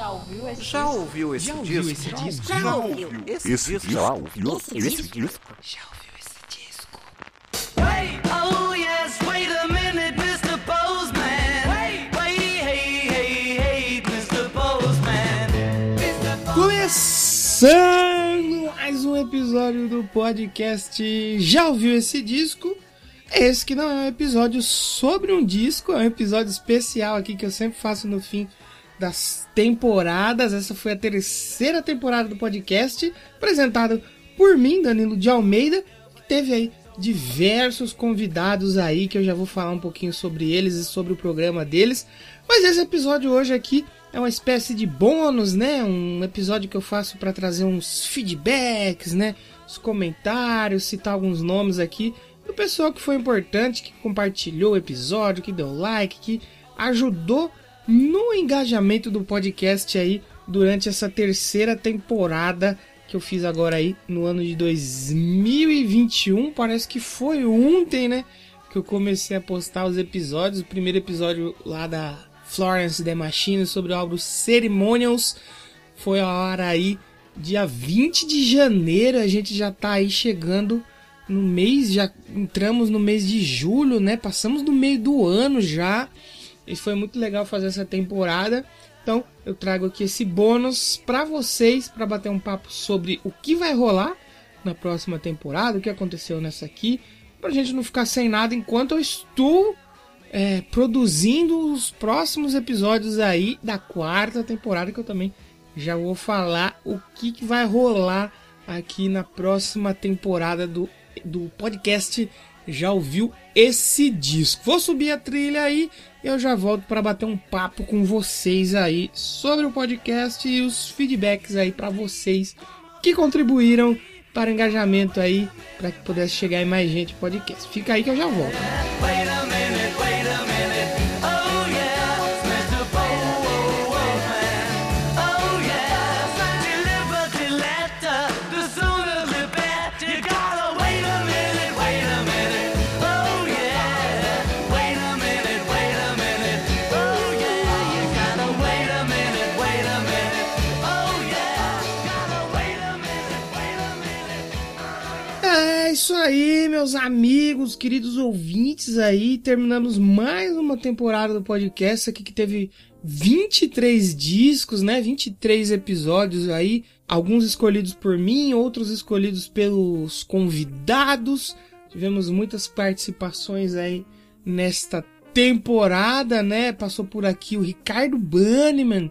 Já ouviu esse Já disco? ouviu esse Já disco? ouviu esse disco? Já ouviu esse Esse disco? já ouviu Esse esse disco? disco? Já ouviu esse disco? Wait, oh yes, wait a minute, Mr. Postman. Wait, wait, hey, hey, hey, Mr. Postman. Mr. Começando mais um episódio do podcast Já ouviu esse disco? Esse que não é um episódio sobre um disco, é um episódio especial aqui que eu sempre faço no fim das temporadas. Essa foi a terceira temporada do podcast, apresentado por mim, Danilo de Almeida, que teve aí diversos convidados aí que eu já vou falar um pouquinho sobre eles e sobre o programa deles. Mas esse episódio hoje aqui é uma espécie de bônus, né? Um episódio que eu faço para trazer uns feedbacks, né? Os comentários, citar alguns nomes aqui do pessoal que foi importante, que compartilhou o episódio, que deu like, que ajudou no engajamento do podcast aí durante essa terceira temporada que eu fiz agora aí no ano de 2021. Parece que foi ontem, né? Que eu comecei a postar os episódios. O primeiro episódio lá da Florence The Machine sobre o álbum Ceremonials foi a hora aí, dia 20 de janeiro. A gente já tá aí chegando no mês, já entramos no mês de julho, né? Passamos do meio do ano já. E foi muito legal fazer essa temporada. Então, eu trago aqui esse bônus para vocês para bater um papo sobre o que vai rolar na próxima temporada, o que aconteceu nessa aqui, pra gente não ficar sem nada enquanto eu estou é, produzindo os próximos episódios aí da quarta temporada, que eu também já vou falar o que, que vai rolar aqui na próxima temporada do, do podcast. Já ouviu esse disco? Vou subir a trilha aí eu já volto para bater um papo com vocês aí sobre o podcast e os feedbacks aí para vocês que contribuíram para o engajamento aí para que pudesse chegar em mais gente podcast. Fica aí que eu já volto. Isso aí, meus amigos, queridos ouvintes aí. Terminamos mais uma temporada do podcast aqui que teve 23 discos, né? 23 episódios aí. Alguns escolhidos por mim, outros escolhidos pelos convidados. Tivemos muitas participações aí nesta temporada, né? Passou por aqui o Ricardo Banniman,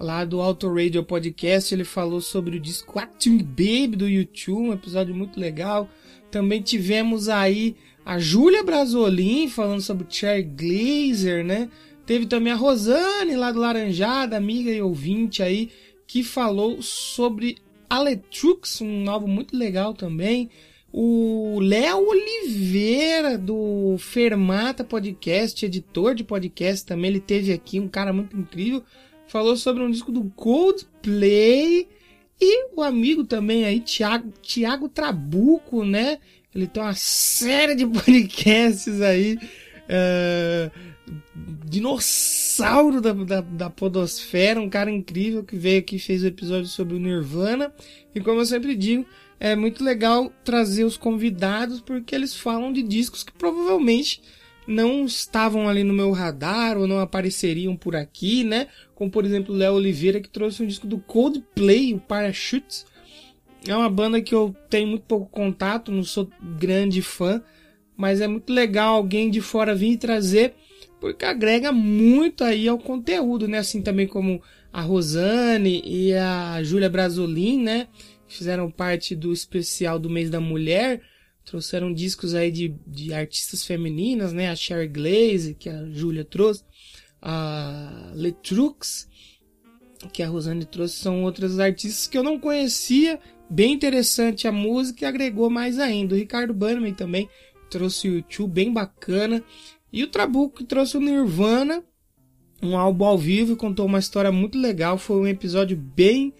lá do Auto Radio Podcast. Ele falou sobre o disco Acting Baby do YouTube, um episódio muito legal. Também tivemos aí a Júlia Brasolin falando sobre Cherry Glazer, né? Teve também a Rosane lá do Laranjada, amiga e ouvinte aí, que falou sobre Aletrux, um álbum muito legal também. O Léo Oliveira do Fermata Podcast, editor de podcast também, ele teve aqui, um cara muito incrível, falou sobre um disco do Coldplay e o amigo também aí, Thiago, Thiago Trabuco, né? Ele tem uma série de podcasts aí, é, dinossauro da, da, da podosfera, um cara incrível que veio aqui fez o episódio sobre o Nirvana. E como eu sempre digo, é muito legal trazer os convidados porque eles falam de discos que provavelmente não estavam ali no meu radar ou não apareceriam por aqui, né? Como por exemplo Léo Oliveira que trouxe um disco do Coldplay, o Parachutes. É uma banda que eu tenho muito pouco contato, não sou grande fã, mas é muito legal alguém de fora vir trazer, porque agrega muito aí ao conteúdo, né? Assim também como a Rosane e a Júlia Brasolin, né? Fizeram parte do especial do mês da mulher, trouxeram discos aí de, de artistas femininas, né? A Sherry Glaze, que a Júlia trouxe, a Letrux, que a Rosane trouxe, são outras artistas que eu não conhecia. Bem interessante a música e agregou mais ainda. O Ricardo Bannerman também trouxe o YouTube, bem bacana. E o Trabuco que trouxe o Nirvana, um álbum ao vivo, contou uma história muito legal. Foi um episódio bem,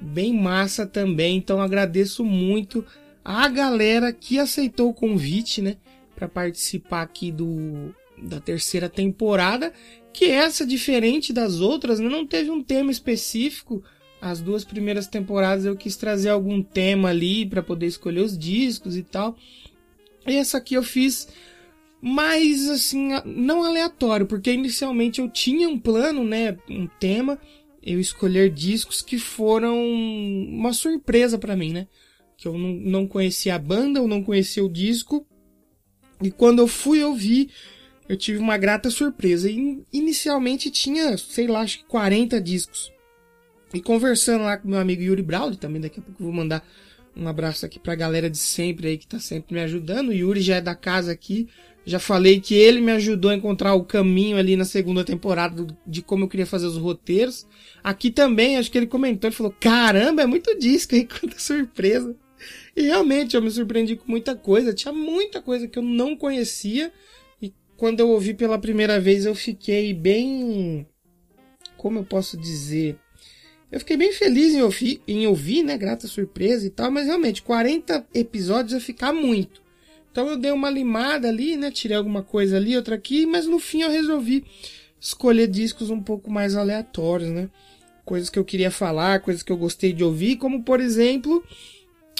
bem massa também. Então agradeço muito a galera que aceitou o convite, né, para participar aqui do da terceira temporada, que essa, diferente das outras, né, não teve um tema específico. As duas primeiras temporadas eu quis trazer algum tema ali para poder escolher os discos e tal. E essa aqui eu fiz mais assim, não aleatório, porque inicialmente eu tinha um plano, né, um tema, eu escolher discos que foram uma surpresa para mim, né? Que eu não, não conhecia a banda, eu não conhecia o disco. E quando eu fui ouvir, eu tive uma grata surpresa. E inicialmente tinha, sei lá, acho que 40 discos. E conversando lá com meu amigo Yuri Brauli, também daqui a pouco eu vou mandar um abraço aqui pra galera de sempre aí que tá sempre me ajudando. O Yuri já é da casa aqui. Já falei que ele me ajudou a encontrar o caminho ali na segunda temporada de como eu queria fazer os roteiros. Aqui também, acho que ele comentou, ele falou: "Caramba, é muito disco aí, quanta surpresa". E realmente eu me surpreendi com muita coisa, tinha muita coisa que eu não conhecia e quando eu ouvi pela primeira vez eu fiquei bem como eu posso dizer, eu fiquei bem feliz em ouvir, em ouvir, né, grata surpresa e tal, mas realmente 40 episódios ia ficar muito. Então eu dei uma limada ali, né? Tirei alguma coisa ali, outra aqui, mas no fim eu resolvi escolher discos um pouco mais aleatórios, né? Coisas que eu queria falar, coisas que eu gostei de ouvir, como por exemplo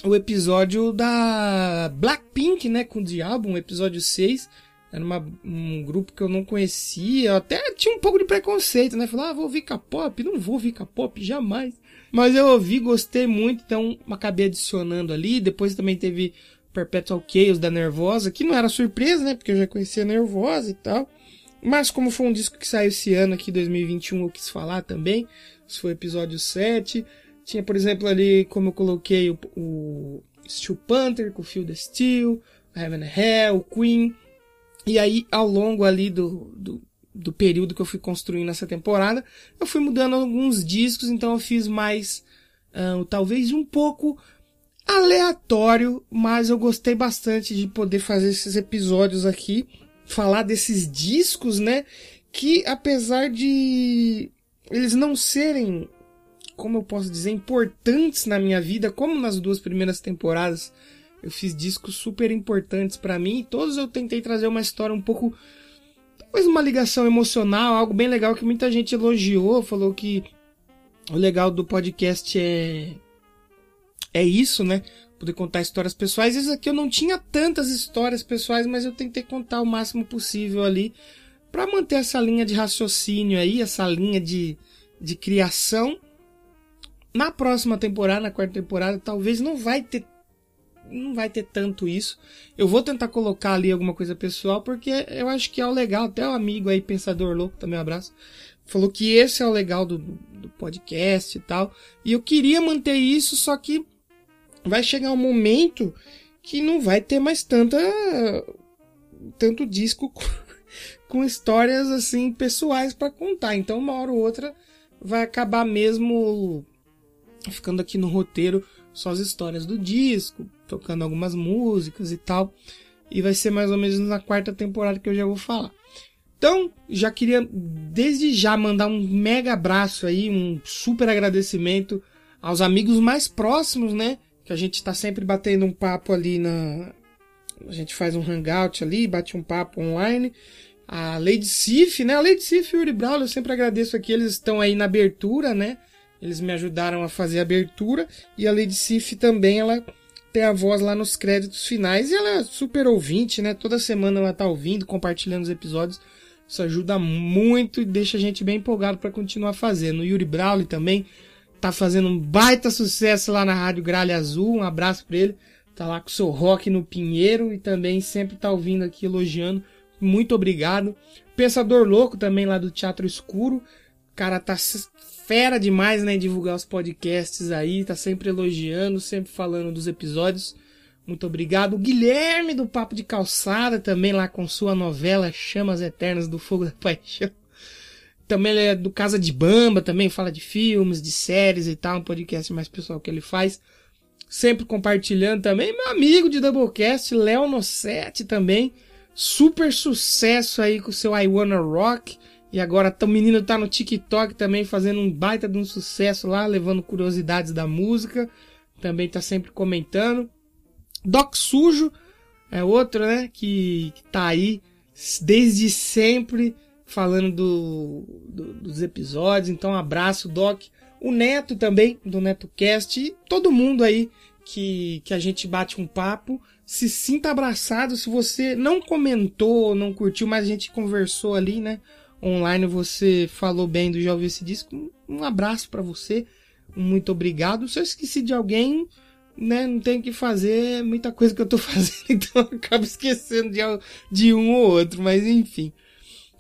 o episódio da Blackpink, né? Com o Diabo, um episódio 6. Era uma, um grupo que eu não conhecia, eu até tinha um pouco de preconceito, né? Falar, ah, vou ouvir K-pop, não vou ouvir K-pop, jamais. Mas eu ouvi, gostei muito, então acabei adicionando ali. Depois também teve Perpetual Chaos da Nervosa, que não era surpresa, né? Porque eu já conhecia Nervosa e tal. Mas como foi um disco que saiu esse ano aqui, 2021, eu quis falar também. Isso foi o episódio 7. Tinha, por exemplo, ali, como eu coloquei, o, o Steel Panther com o the Steel, Heaven and Hell, Queen. E aí, ao longo ali do, do, do período que eu fui construindo essa temporada, eu fui mudando alguns discos, então eu fiz mais, uh, talvez um pouco aleatório, mas eu gostei bastante de poder fazer esses episódios aqui, falar desses discos, né? Que apesar de eles não serem, como eu posso dizer, importantes na minha vida, como nas duas primeiras temporadas, eu fiz discos super importantes para mim, e todos eu tentei trazer uma história um pouco talvez uma ligação emocional, algo bem legal que muita gente elogiou, falou que o legal do podcast é é isso, né? Poder contar histórias pessoais. Isso aqui eu não tinha tantas histórias pessoais, mas eu tentei contar o máximo possível ali para manter essa linha de raciocínio aí, essa linha de, de criação. Na próxima temporada, na quarta temporada, talvez não vai ter não vai ter tanto isso. Eu vou tentar colocar ali alguma coisa pessoal, porque eu acho que é o legal. Até o amigo aí, Pensador Louco, também um abraço. Falou que esse é o legal do, do podcast e tal. E eu queria manter isso, só que vai chegar um momento que não vai ter mais tanta tanto disco com, com histórias assim pessoais para contar. Então uma hora ou outra vai acabar mesmo ficando aqui no roteiro só as histórias do disco, tocando algumas músicas e tal. E vai ser mais ou menos na quarta temporada que eu já vou falar. Então, já queria desde já mandar um mega abraço aí, um super agradecimento aos amigos mais próximos, né? que a gente está sempre batendo um papo ali na. A gente faz um hangout ali, bate um papo online. A Lady Sif, né? A Lady Sif e o Uri Brawl, eu sempre agradeço aqui, eles estão aí na abertura, né? Eles me ajudaram a fazer a abertura. E a Lady Sif também, ela tem a voz lá nos créditos finais. E ela é super ouvinte, né? Toda semana ela tá ouvindo, compartilhando os episódios. Isso ajuda muito e deixa a gente bem empolgado para continuar fazendo. O Yuri Brawley também tá fazendo um baita sucesso lá na Rádio Gralha Azul. Um abraço pra ele. Tá lá com o seu rock no Pinheiro e também sempre tá ouvindo aqui elogiando. Muito obrigado. Pensador Louco também lá do Teatro Escuro. Cara tá fera demais, né, em divulgar os podcasts aí, tá sempre elogiando, sempre falando dos episódios. Muito obrigado. O Guilherme do Papo de Calçada também lá com sua novela Chamas Eternas do Fogo da Paixão. Também ele é do Casa de Bamba, também fala de filmes, de séries e tal, um podcast mais pessoal que ele faz. Sempre compartilhando também. Meu amigo de Doublecast, Léo Nossetti também. Super sucesso aí com o seu I Wanna Rock. E agora o menino tá no TikTok também fazendo um baita de um sucesso lá, levando curiosidades da música. Também tá sempre comentando. Doc Sujo é outro, né? Que, que tá aí desde sempre falando do, do- dos episódios. Então, um abraço, Doc. O Neto também, do NetoCast. E todo mundo aí que, que a gente bate um papo. Se sinta abraçado. Se você não comentou, não curtiu, mas a gente conversou ali, né? Online você falou bem do Já Ouviu Esse Disco. Um abraço pra você. Muito obrigado. Se eu esqueci de alguém, né? Não tenho que fazer. é Muita coisa que eu tô fazendo, então eu acabo esquecendo de, de um ou outro. Mas enfim.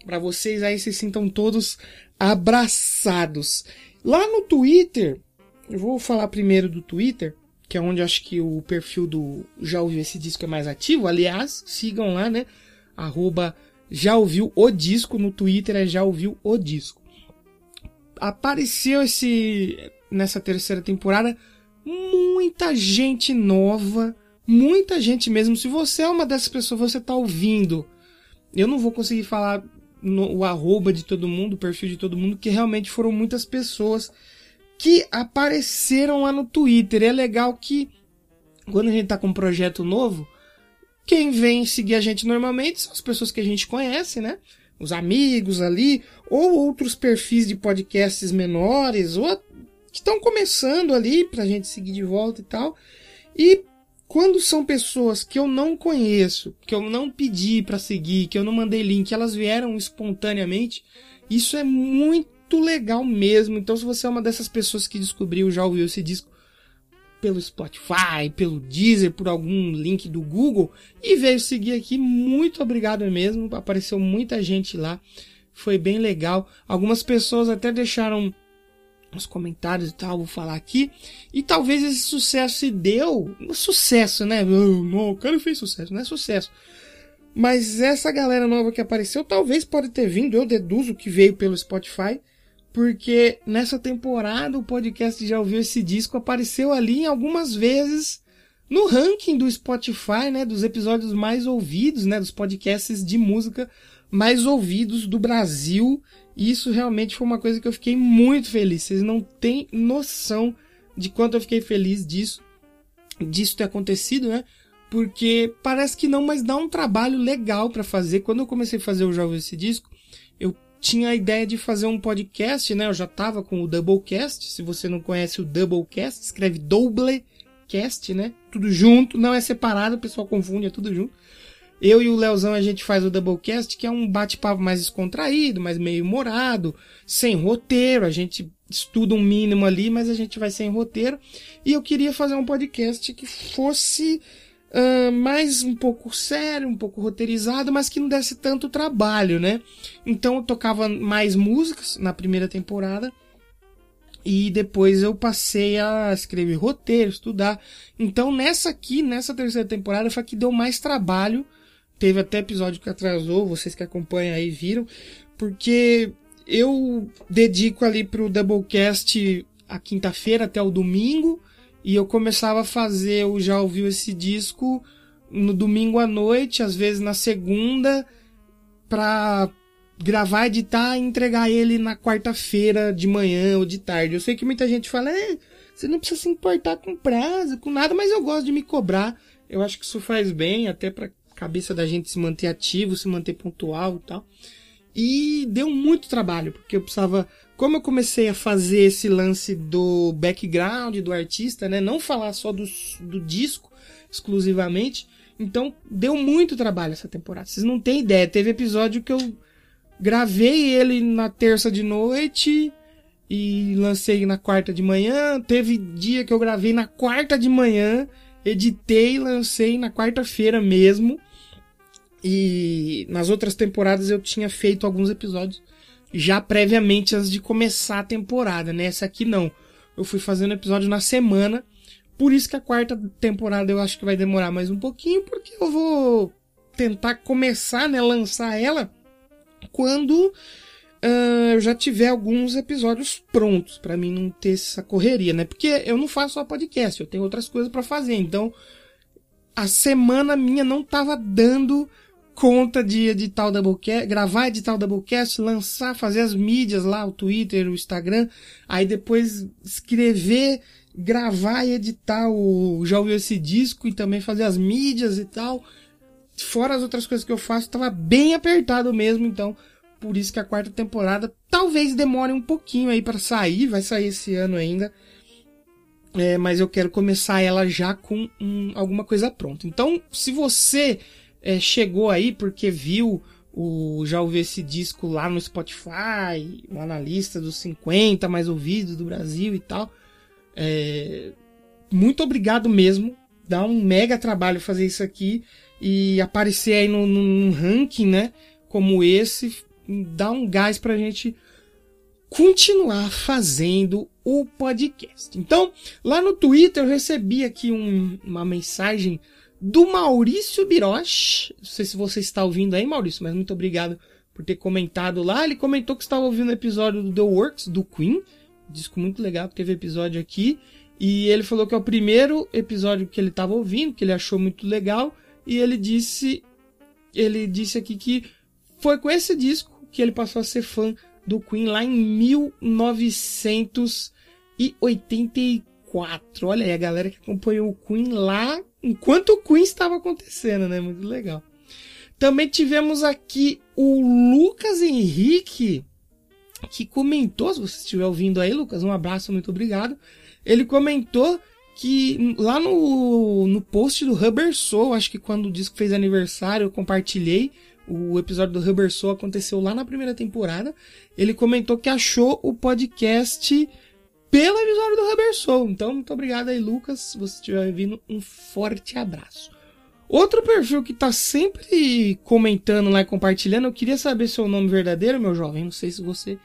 Pra vocês aí se sintam todos abraçados. Lá no Twitter, eu vou falar primeiro do Twitter, que é onde acho que o perfil do Já Ouviu Esse Disco é mais ativo. Aliás, sigam lá, né? Arroba Já Ouviu o Disco. No Twitter é Já Ouviu o Disco. Apareceu esse nessa terceira temporada muita gente nova, muita gente mesmo. Se você é uma dessas pessoas, você tá ouvindo. Eu não vou conseguir falar no, o arroba de todo mundo, o perfil de todo mundo, que realmente foram muitas pessoas que apareceram lá no Twitter. É legal que quando a gente tá com um projeto novo, quem vem seguir a gente normalmente são as pessoas que a gente conhece, né? Os amigos ali, ou outros perfis de podcasts menores, ou a- que estão começando ali pra gente seguir de volta e tal. E quando são pessoas que eu não conheço, que eu não pedi pra seguir, que eu não mandei link, elas vieram espontaneamente, isso é muito legal mesmo. Então, se você é uma dessas pessoas que descobriu, já ouviu esse disco pelo Spotify, pelo Deezer, por algum link do Google e veio seguir aqui, muito obrigado mesmo. Apareceu muita gente lá, foi bem legal. Algumas pessoas até deixaram os comentários e tal, vou falar aqui. E talvez esse sucesso se deu. Sucesso, né? Não, o cara fez sucesso, não é sucesso. Mas essa galera nova que apareceu, talvez pode ter vindo, eu deduzo que veio pelo Spotify, porque nessa temporada o podcast já ouviu esse disco, apareceu ali algumas vezes no ranking do Spotify, né, dos episódios mais ouvidos, né, dos podcasts de música mais ouvidos do Brasil. E isso realmente foi uma coisa que eu fiquei muito feliz. Vocês não têm noção de quanto eu fiquei feliz disso, disso ter acontecido, né? Porque parece que não, mas dá um trabalho legal pra fazer. Quando eu comecei a fazer o Jovem Esse Disco, tinha a ideia de fazer um podcast, né? Eu já tava com o Doublecast. Se você não conhece o Doublecast, escreve Doublecast, né? Tudo junto, não é separado, o pessoal confunde, é tudo junto. Eu e o Leozão a gente faz o Doublecast, que é um bate-papo mais descontraído, mais meio humorado, sem roteiro. A gente estuda um mínimo ali, mas a gente vai sem roteiro. E eu queria fazer um podcast que fosse ah, mais um pouco sério, um pouco roteirizado, mas que não desse tanto trabalho, né? Então eu tocava mais músicas na primeira temporada. E depois eu passei a escrever roteiro, estudar. Então nessa aqui, nessa terceira temporada, foi a que deu mais trabalho. Teve até episódio que atrasou, vocês que acompanham aí viram. Porque eu dedico ali pro Doublecast a quinta-feira até o domingo. E eu começava a fazer, eu já ouviu esse disco no domingo à noite, às vezes na segunda, pra gravar, editar e entregar ele na quarta-feira de manhã ou de tarde. Eu sei que muita gente fala, é, você não precisa se importar com prazo, com nada, mas eu gosto de me cobrar. Eu acho que isso faz bem, até pra cabeça da gente se manter ativo, se manter pontual e tal. E deu muito trabalho, porque eu precisava. Como eu comecei a fazer esse lance do background do artista, né? Não falar só do, do disco exclusivamente. Então deu muito trabalho essa temporada. Vocês não têm ideia. Teve episódio que eu gravei ele na terça de noite e lancei na quarta de manhã. Teve dia que eu gravei na quarta de manhã, editei e lancei na quarta-feira mesmo. E nas outras temporadas eu tinha feito alguns episódios já previamente antes de começar a temporada, né? Essa aqui não. Eu fui fazendo episódio na semana. Por isso que a quarta temporada eu acho que vai demorar mais um pouquinho, porque eu vou tentar começar, né, lançar ela quando ah, eu já tiver alguns episódios prontos, pra mim não ter essa correria, né? Porque eu não faço só podcast, eu tenho outras coisas pra fazer. Então, a semana minha não tava dando conta de editar o Doublecast, gravar, editar o Doublecast, lançar, fazer as mídias lá, o Twitter, o Instagram, aí depois escrever, gravar e editar o Já ouviu esse disco e também fazer as mídias e tal. fora as outras coisas que eu faço, tava bem apertado mesmo, então por isso que a quarta temporada talvez demore um pouquinho aí para sair, vai sair esse ano ainda. É, mas eu quero começar ela já com um, alguma coisa pronta. Então, se você é, chegou aí porque viu o já ouviu esse disco lá no Spotify, lá na lista dos 50 mais ouvidos do Brasil e tal, é, muito obrigado mesmo. Dá um mega trabalho fazer isso aqui e aparecer aí no, num ranking, né? Como esse, dá um gás pra gente continuar fazendo o podcast. Então, lá no Twitter eu recebi aqui um- uma mensagem do Maurício Biroche. Não sei se você está ouvindo aí, Maurício, mas muito obrigado por ter comentado lá. Ele comentou que estava ouvindo o episódio do The Works, do Queen. Disco muito legal, teve episódio aqui. E ele falou que é o primeiro episódio que ele estava ouvindo, que ele achou muito legal. E ele disse, ele disse aqui que foi com esse disco que ele passou a ser fã do Queen lá em 1984. Olha aí, a galera que acompanhou o Queen lá enquanto o Queen estava acontecendo, né? Muito legal. Também tivemos aqui o Lucas Henrique, que comentou, se você estiver ouvindo aí, Lucas, um abraço, muito obrigado. Ele comentou que lá no, no post do Rubber Soul, acho que quando o disco fez aniversário, eu compartilhei. O episódio do Rubber Soul aconteceu lá na primeira temporada. Ele comentou que achou o podcast pelo episódio do Rubber Soul. Então, muito obrigado aí, Lucas. Se você estiver ouvindo, um forte abraço. Outro perfil que tá sempre comentando lá e compartilhando, eu queria saber seu nome verdadeiro, meu jovem. Não sei se você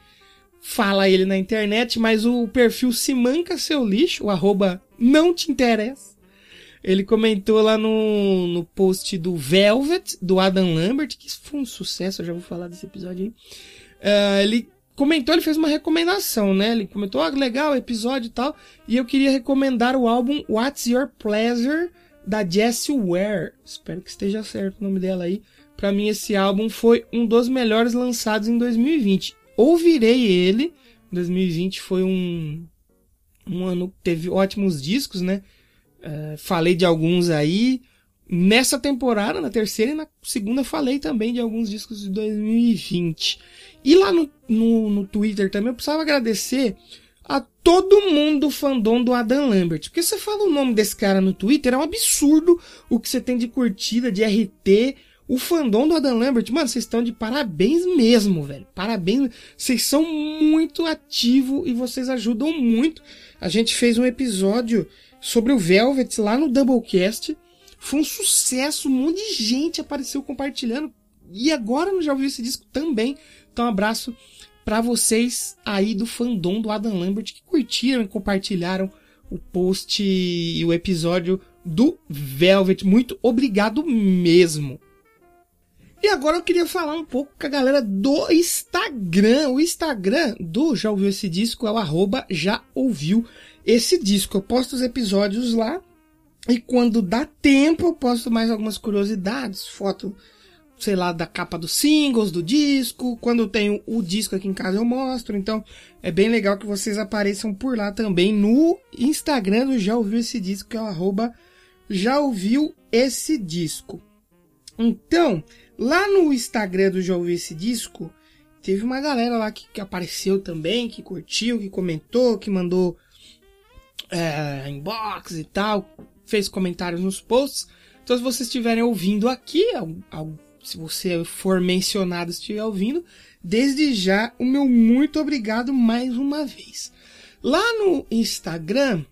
fala ele na internet, mas o perfil se manca seu lixo, o arroba não te interessa. Ele comentou lá no, no post do Velvet, do Adam Lambert, que foi um sucesso, eu já vou falar desse episódio aí. Ah, ele comentou, ele fez uma recomendação, né? Ele comentou, ah, legal, episódio e tal. E eu queria recomendar o álbum What's Your Pleasure, da Jessie Ware. Espero que esteja certo o nome dela aí. Pra mim, esse álbum foi um dos melhores lançados em 2020. Ouvirei ele. 2020 foi um, um ano que teve ótimos discos, né? É, falei de alguns aí. Nessa temporada, na terceira e na segunda, falei também de alguns discos de 2020. E lá no, no, no Twitter também eu precisava agradecer a todo mundo do fandom do Adam Lambert. Porque você fala o nome desse cara no Twitter, é um absurdo o que você tem de curtida, de RT. O fandom do Adam Lambert, mano, vocês estão de parabéns mesmo, velho. Parabéns. Vocês são muito ativos e vocês ajudam muito. A gente fez um episódio sobre o Velvet lá no Doublecast. Foi um sucesso, um monte de gente apareceu compartilhando. E agora no Já Ouviu Esse Disco também. Então, um abraço para vocês aí do fandom do Adam Lambert que curtiram e compartilharam o post e o episódio do Velvet. Muito obrigado mesmo. E agora eu queria falar um pouco com a galera do Instagram. O Instagram do Já Ouviu Esse Disco é o arroba Já Ouviu Esse Disco. Eu posto os episódios lá e quando dá tempo eu posto mais algumas curiosidades, foto, sei lá, da capa dos singles, do disco. Quando eu tenho o disco aqui em casa eu mostro. Então é bem legal que vocês apareçam por lá também no Instagram do Já Ouviu Esse Disco, que é o arroba Já Ouviu Esse Disco. Então, lá no Instagram do Já Ouviu Esse Disco, teve uma galera lá que, que apareceu também, que curtiu, que comentou, que mandou é, inbox e tal, fez comentários nos posts. Então, se vocês estiverem ouvindo aqui, se você for mencionado, estiver ouvindo, desde já o meu muito obrigado mais uma vez. Lá no Instagram,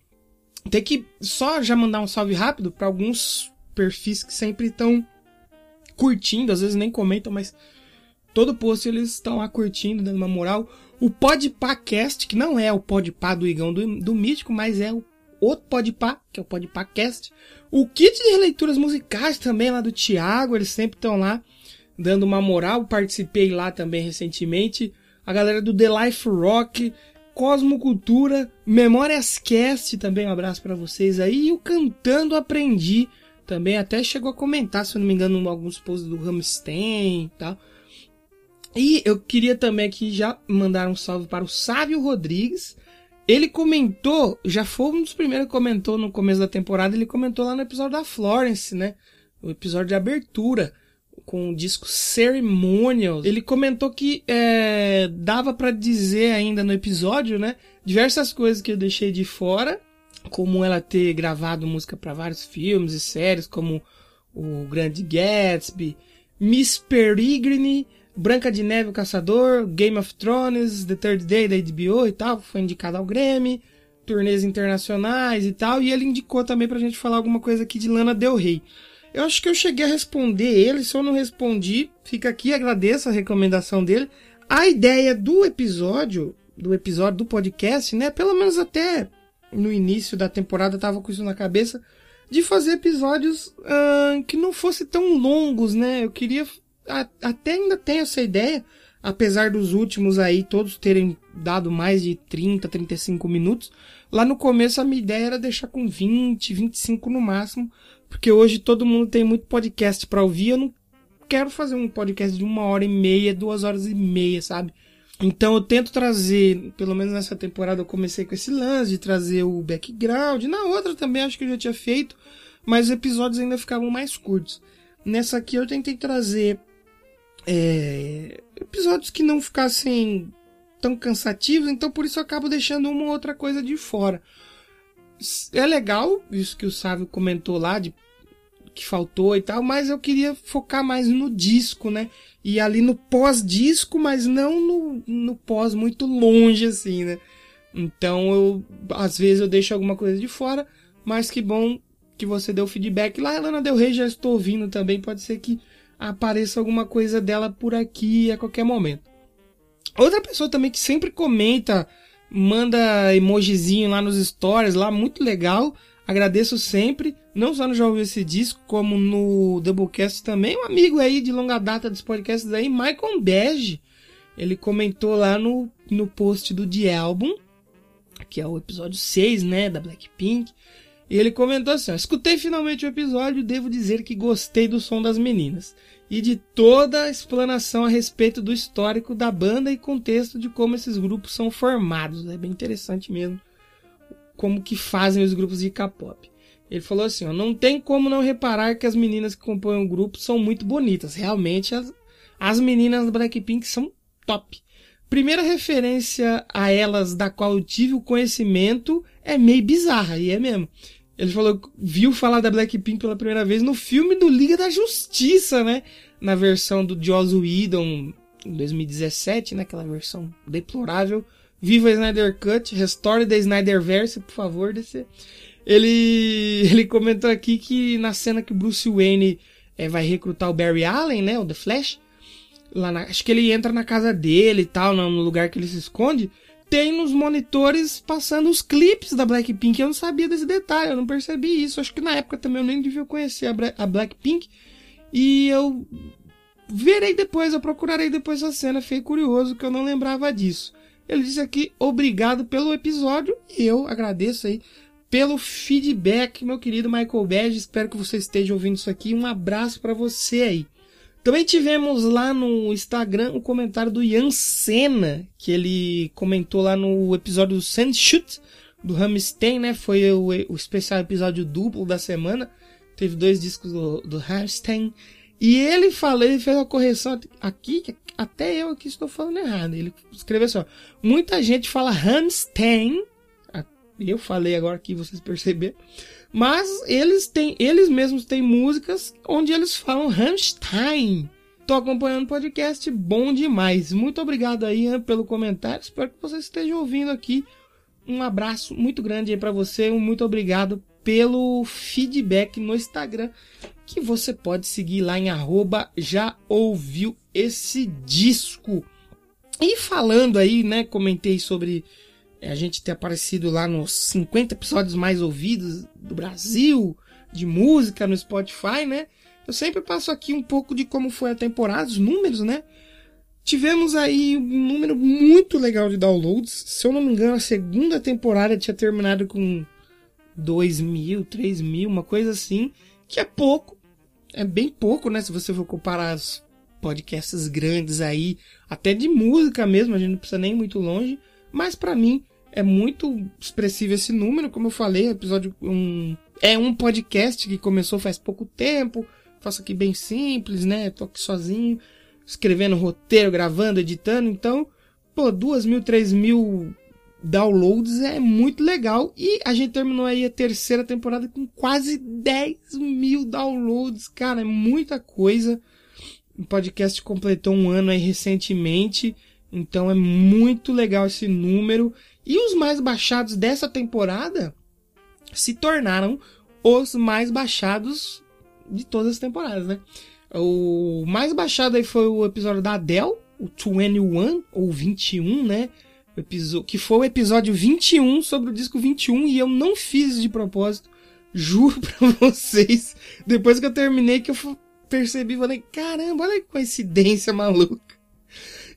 tem que só já mandar um salve rápido para alguns perfis que sempre estão curtindo, às vezes nem comentam, mas todo post eles estão lá curtindo, dando uma moral. O Podpacast, que não é o Podpah do Igão do, do Mítico, mas é o outro Podpah, que é o Podpacast. O kit de releituras musicais também lá do Thiago, eles sempre estão lá dando uma moral. Participei lá também recentemente. A galera do The Life Rock, Cosmocultura, Memórias Cast também um abraço para vocês aí. E o Cantando Aprendi também até chegou a comentar, se eu não me engano, alguns posts do Ramstein e tal. E eu queria também aqui já mandar um salve para o Sávio Rodrigues. Ele comentou, já foi um dos primeiros que comentou no começo da temporada, ele comentou lá no episódio da Florence, né? o episódio de abertura com o disco Ceremonial. Ele comentou que é, dava para dizer ainda no episódio, né, diversas coisas que eu deixei de fora, como ela ter gravado música para vários filmes e séries, como o Grande Gatsby, Miss Peregrine, Branca de Neve, o Caçador, Game of Thrones, The Third Day da HBO e tal, foi indicado ao Grammy, turnês internacionais e tal, e ele indicou também pra gente falar alguma coisa aqui de Lana Del Rey. Eu acho que eu cheguei a responder ele, se eu não respondi, fica aqui, agradeço a recomendação dele. A ideia do episódio, do episódio do podcast, né, pelo menos até no início da temporada tava com isso na cabeça, de fazer episódios que não fossem tão longos, né? Eu queria a- até ainda tenho essa ideia, apesar dos últimos aí todos terem dado mais de 30, 35 minutos. Lá no começo a minha ideia era deixar com 20, 25 no máximo, porque hoje todo mundo tem muito podcast pra ouvir, eu não quero fazer um podcast de uma hora e meia, duas horas e meia, sabe? Então eu tento trazer, pelo menos nessa temporada eu comecei com esse lance de trazer o background. Na outra também acho que eu já tinha feito, mas os episódios ainda ficavam mais curtos. Nessa aqui eu tentei trazer é, episódios que não ficassem tão cansativos, então por isso eu acabo deixando uma ou outra coisa de fora. É legal isso que o Sávio comentou lá de que faltou e tal, mas eu queria focar mais no disco, né? E ali no pós-disco, mas não no, no pós muito longe assim, né? Então eu às vezes eu deixo alguma coisa de fora, mas que bom que você deu feedback. Lá a Lana Del Rey já estou ouvindo também, pode ser que apareça alguma coisa dela por aqui a qualquer momento. Outra pessoa também que sempre comenta, manda emojizinho lá nos stories, lá muito legal. Agradeço sempre, não só no Já Ouviu Esse Disco, como no Doublecast também. Um amigo aí de longa data dos podcasts aí, Michael Bege. Ele comentou lá no, no post do The Album, que é o episódio 6, né, da Blackpink. E ele comentou assim: escutei finalmente o episódio, devo dizer que gostei do som das meninas e de toda a explanação a respeito do histórico da banda e contexto de como esses grupos são formados. É bem interessante mesmo como que fazem os grupos de K-pop. Ele falou assim: ó, não tem como não reparar que as meninas que compõem o grupo são muito bonitas. Realmente as, as meninas do Blackpink são top. Primeira referência a elas da qual eu tive o conhecimento é meio bizarra, e é mesmo. Ele falou, viu falar da Blackpink pela primeira vez no filme do Liga da Justiça, né? Na versão do Joss Whedon em 2017, né? Aquela versão deplorável. Viva a Snyder Cut, restore the Snyderverse, por favor, DC. Ele, ele comentou aqui que na cena que Bruce Wayne é, vai recrutar o Barry Allen, né? O The Flash. Lá na, acho que ele entra na casa dele e tal, no lugar que ele se esconde tem nos monitores passando os clipes da Blackpink. Eu não sabia desse detalhe, eu não percebi isso. Acho que na época também eu nem devia conhecer a, Blackpink. E eu verei depois, eu procurarei depois a cena. Fiquei curioso que eu não lembrava disso. Ele disse aqui, obrigado pelo episódio. E eu agradeço aí pelo feedback, meu querido Michael Badge. Espero que você esteja ouvindo isso aqui. Um abraço para você aí. Também tivemos lá no Instagram o comentário do Ian Senna, que ele comentou lá no episódio Sandshoot, do Rammstein, né? Foi o, o especial episódio duplo da semana. Teve dois discos do, do Rammstein. E ele falou, ele fez uma correção aqui, que até eu aqui estou falando errado. Ele escreveu assim, ó, muita gente fala Rammstein, eu falei agora que vocês perceberam. Mas eles têm, eles mesmos têm músicas onde eles falam Rammstein. Tô acompanhando o podcast, bom demais. Muito obrigado aí Ian, pelo comentário. Espero que você esteja ouvindo aqui. Um abraço muito grande aí para você. Muito obrigado pelo feedback no Instagram, que você pode seguir lá em arroba já ouviu esse disco. E falando aí, né, comentei sobre a gente ter aparecido lá nos 50 episódios mais ouvidos do Brasil, de música no Spotify, né? Eu sempre passo aqui um pouco de como foi a temporada, os números, né? Tivemos aí um número muito legal de downloads. Se eu não me engano, a segunda temporada tinha terminado com 2 mil, 3 mil, uma coisa assim, que é pouco. É bem pouco, né? Se você for comparar os podcasts grandes aí, até de música mesmo, a gente não precisa nem ir muito longe. Mas para mim é muito expressivo esse número, como eu falei, episódio um, é um podcast que começou faz pouco tempo, faço aqui bem simples, né? Tô aqui sozinho, escrevendo roteiro, gravando, editando. Então, pô, duas mil, três mil downloads é muito legal. E a gente terminou aí a terceira temporada com quase 10 mil downloads. Cara, é muita coisa. O podcast completou um ano aí recentemente. Então é muito legal esse número. E os mais baixados dessa temporada se tornaram os mais baixados de todas as temporadas, né? O mais baixado aí foi o episódio da Adele, o 21 ou 21, né? Que foi o episódio 21 sobre o disco 21 e eu não fiz de propósito. Juro pra vocês. Depois que eu terminei que eu percebi, falei, caramba, olha que coincidência maluca.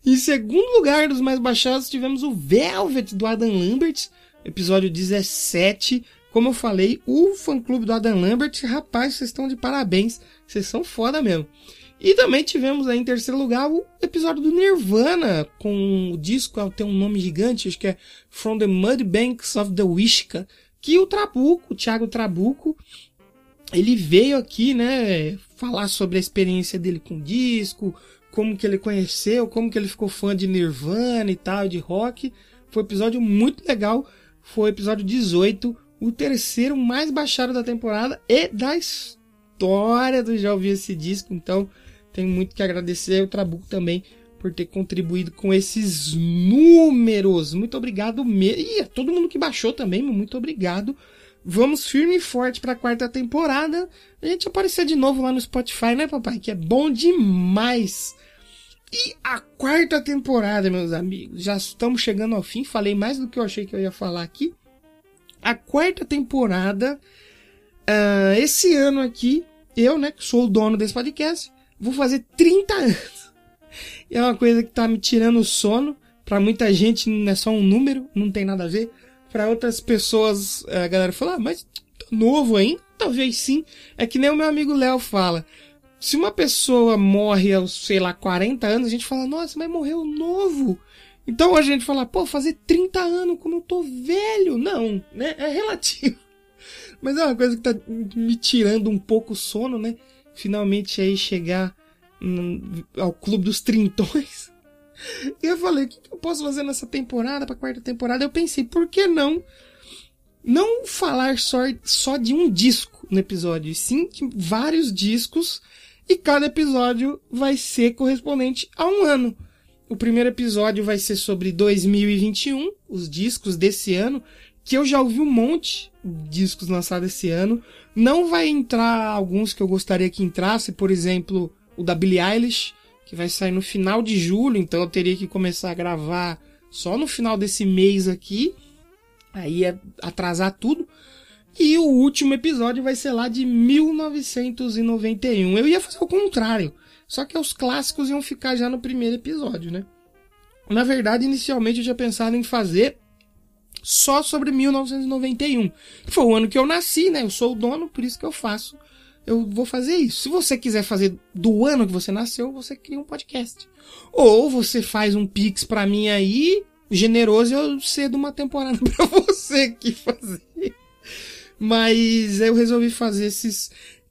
Em segundo lugar dos mais baixados tivemos o Velvet do Adam Lambert, episódio 17. Como eu falei, o fã-clube do Adam Lambert, rapaz, vocês estão de parabéns. Vocês são foda mesmo. E também tivemos aí em terceiro lugar o episódio do Nirvana, com o disco, tem um nome gigante, acho que é From the Mud Banks of the Wishka, que o Trabuco, o Thiago Trabuco, ele veio aqui, né, falar sobre a experiência dele com o disco, como que ele conheceu, como que ele ficou fã de Nirvana e tal, de rock. Foi um episódio muito legal. Foi o episódio 18, o terceiro mais baixado da temporada e da história do Já Ouvi Esse Disco. Então, tenho muito que agradecer ao Trabuco também por ter contribuído com esses números. Muito obrigado mesmo. E a todo mundo que baixou também, muito obrigado. Vamos firme e forte para a quarta temporada. A gente aparecer de novo lá no Spotify, né, papai? Que é bom demais. E a quarta temporada, meus amigos, já estamos chegando ao fim. Falei mais do que eu achei que eu ia falar aqui. A quarta temporada, ah, esse ano aqui, eu, né, que sou o dono desse podcast, vou fazer 30 anos. É uma coisa que tá me tirando o sono. Pra muita gente não é só um número, não tem nada a ver. Pra outras pessoas, a galera fala, ah, mas tá novo ainda? Talvez sim. É que nem o meu amigo Léo fala. Se uma pessoa morre aos, sei lá, 40 anos, a gente fala, nossa, mas morreu novo. Então a gente fala, pô, fazer 30 anos como eu tô velho. Não, né? É relativo. Mas é uma coisa que tá me tirando um pouco o sono, né? Finalmente aí chegar hum, ao clube dos trintões. E eu falei, o que, eu posso fazer nessa temporada, pra quarta temporada? Eu pensei, por que não não falar só, só de um disco no episódio, e sim de vários discos, e cada episódio vai ser correspondente a um ano. O primeiro episódio vai ser sobre 2021, os discos desse ano, que eu já ouvi um monte de discos lançados esse ano. Não vai entrar alguns que eu gostaria que entrasse, por exemplo, o da Billie Eilish, que vai sair no final de julho, então eu teria que começar a gravar só no final desse mês aqui. Aí é atrasar tudo. E o último episódio vai ser lá de 1991. Eu ia fazer o contrário. Só que os clássicos iam ficar já no primeiro episódio, né? Na verdade, inicialmente eu tinha pensado em fazer só sobre 1991. Que foi o ano que eu nasci, né? Eu sou o dono, por isso que eu faço. Eu vou fazer isso. Se você quiser fazer do ano que você nasceu, você cria um podcast. Ou você faz um pix pra mim aí, generoso, eu cedo uma temporada pra você aqui fazer. Mas eu resolvi fazer esses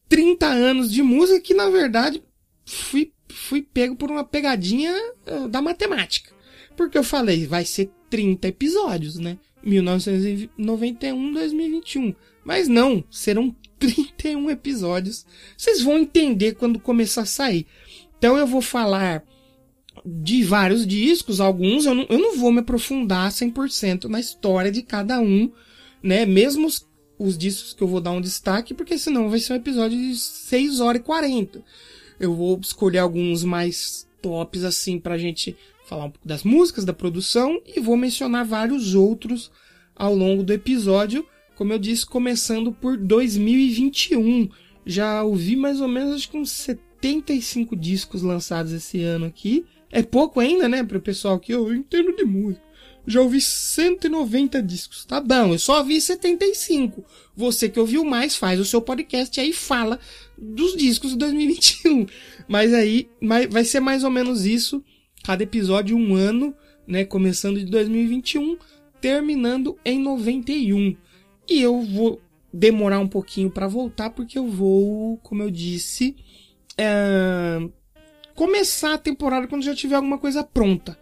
30 anos de música que, na verdade, fui, fui pego por uma pegadinha eh, da matemática. Porque eu falei, vai ser 30 episódios, né? 1991, 2021. Mas não, serão 31 episódios. Vocês vão entender quando começar a sair. Então eu vou falar de vários discos, alguns eu não, eu não vou me aprofundar 100% na história de cada um, né? Mesmo os, os discos que eu vou dar um destaque, porque senão vai ser um episódio de 6 horas e 40. Eu vou escolher alguns mais tops assim pra gente falar um pouco das músicas, da produção e vou mencionar vários outros ao longo do episódio, como eu disse, começando por 2021. Já ouvi mais ou menos acho que uns 75 discos lançados esse ano aqui. É pouco ainda, né, para o pessoal que eu entendo de música. Já ouvi 190 discos. Tá bom, eu só ouvi 75. Você que ouviu mais, faz o seu podcast aí fala dos discos de 2021. Mas aí vai ser mais ou menos isso. Cada episódio um ano, né? Começando de 2021, terminando em 91. E eu vou demorar um pouquinho para voltar, porque eu vou, como eu disse, é, começar a temporada quando já tiver alguma coisa pronta.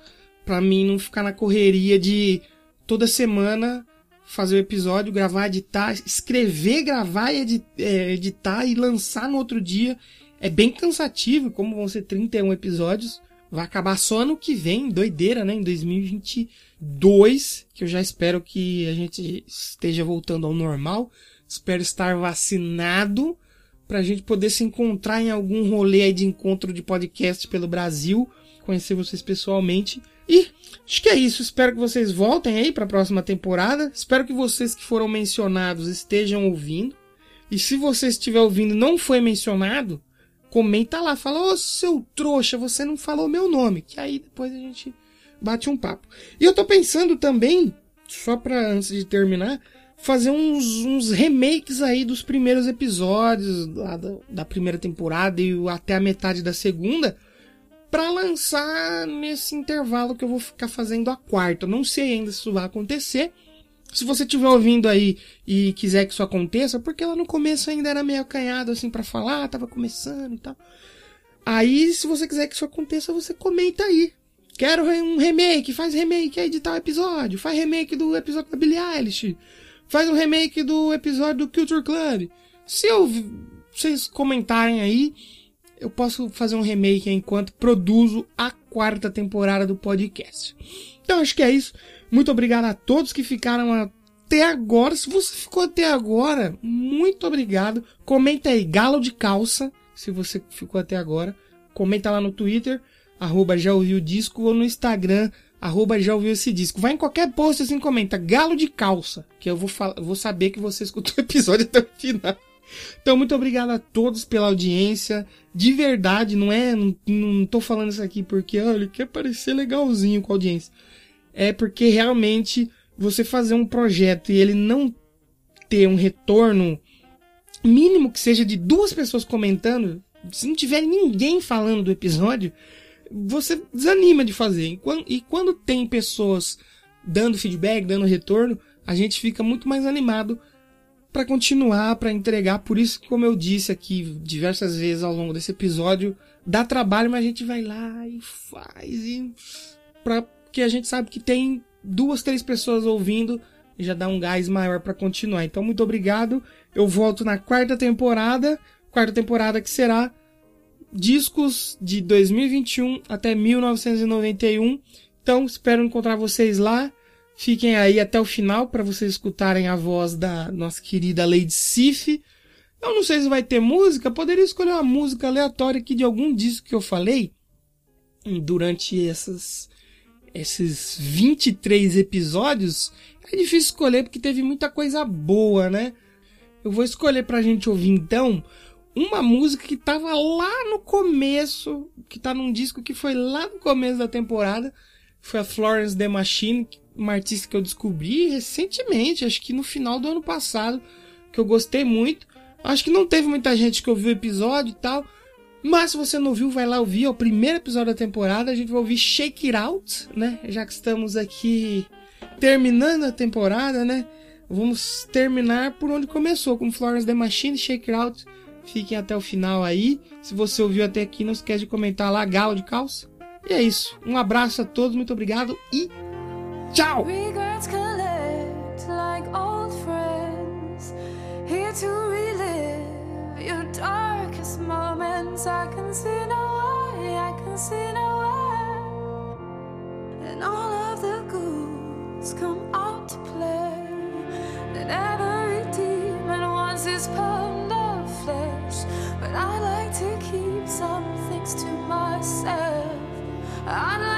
Pra mim não ficar na correria de toda semana fazer o episódio, gravar, editar, escrever, gravar e é, editar e lançar no outro dia. É bem cansativo, como vão ser 31 episódios. Vai acabar só ano que vem, doideira, né? Em 2022, que eu já espero que a gente esteja voltando ao normal. Espero estar vacinado pra gente poder se encontrar em algum rolê aí de encontro de podcast pelo Brasil, conhecer vocês pessoalmente. E acho que é isso. Espero que vocês voltem aí pra próxima temporada. Espero que vocês que foram mencionados estejam ouvindo. E se você estiver ouvindo não foi mencionado, comenta lá, fala, ô seu trouxa, você não falou meu nome. Que aí depois a gente bate um papo. E eu tô pensando também, só pra antes de terminar, fazer uns, uns remakes aí dos primeiros episódios lá da, da primeira temporada e até a metade da segunda pra lançar nesse intervalo que eu vou ficar fazendo a quarta. Não sei ainda se isso vai acontecer. Se você estiver ouvindo aí e quiser que isso aconteça, porque lá no começo ainda era meio acanhado assim pra falar, tava começando e tal. Aí, se você quiser que isso aconteça, você comenta aí. Quero um remake, faz remake aí de tal episódio, faz remake do episódio da Billie Eilish, faz um remake do episódio do Culture Club. Se eu vocês comentarem aí, eu posso fazer um remake enquanto produzo a quarta temporada do podcast. Então acho que é isso. Muito obrigado a todos que ficaram até agora. Se você ficou até agora, muito obrigado. Comenta aí, galo de calça, se você ficou até agora. Comenta lá no Twitter, arroba já ouviu disco, ou no Instagram, arroba já ouviu esse disco. Vai em qualquer post assim, comenta, galo de calça, que eu vou, vou saber que você escutou o episódio até o final. Então, muito obrigado a todos pela audiência. De verdade, não é. Não, não tô falando isso aqui porque ah, ele quer parecer legalzinho com a audiência. É porque realmente você fazer um projeto e ele não ter um retorno mínimo que seja de duas pessoas comentando, se não tiver ninguém falando do episódio, você desanima de fazer. E quando, tem pessoas dando feedback, dando retorno, a gente fica muito mais animado para continuar, para entregar. Por isso que, como eu disse aqui diversas vezes ao longo desse episódio, dá trabalho, mas a gente vai lá e faz e para que a gente sabe que tem duas, três pessoas ouvindo e já dá um gás maior para continuar. Então, muito obrigado. Eu volto na quarta temporada, quarta temporada que será discos de 2021 até 1991. Então, espero encontrar vocês lá. Fiquem aí até o final para vocês escutarem a voz da nossa querida Lady Sif. Eu não sei se vai ter música, poderia escolher uma música aleatória aqui de algum disco que eu falei durante essas esses 23 episódios. É difícil escolher porque teve muita coisa boa, né? Eu vou escolher pra gente ouvir então uma música que tava lá no começo, que tá num disco que foi lá no começo da temporada. Foi a Florence The Machine, uma artista que eu descobri recentemente, acho que no final do ano passado, que eu gostei muito. Acho que não teve muita gente que ouviu o episódio e tal. Mas se você não viu, vai lá ouvir. É o primeiro episódio da temporada. A gente vai ouvir Shake It Out, né? Já que estamos aqui terminando a temporada, né? Vamos terminar por onde começou, com Florence The Machine, Shake It Out. Fiquem até o final aí. Se você ouviu até aqui, não esquece de comentar lá, galo de calça. E é isso. Um abraço a todos, muito obrigado e tchau! I can see no way, I can see no way, and all of the ghouls come out to play. And every demon wants his pound of flesh, but I like to keep some things to myself. I'd like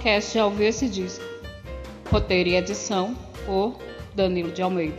podcast Já Ouviu Esse Disco. Roteiro e edição por Danilo de Almeida.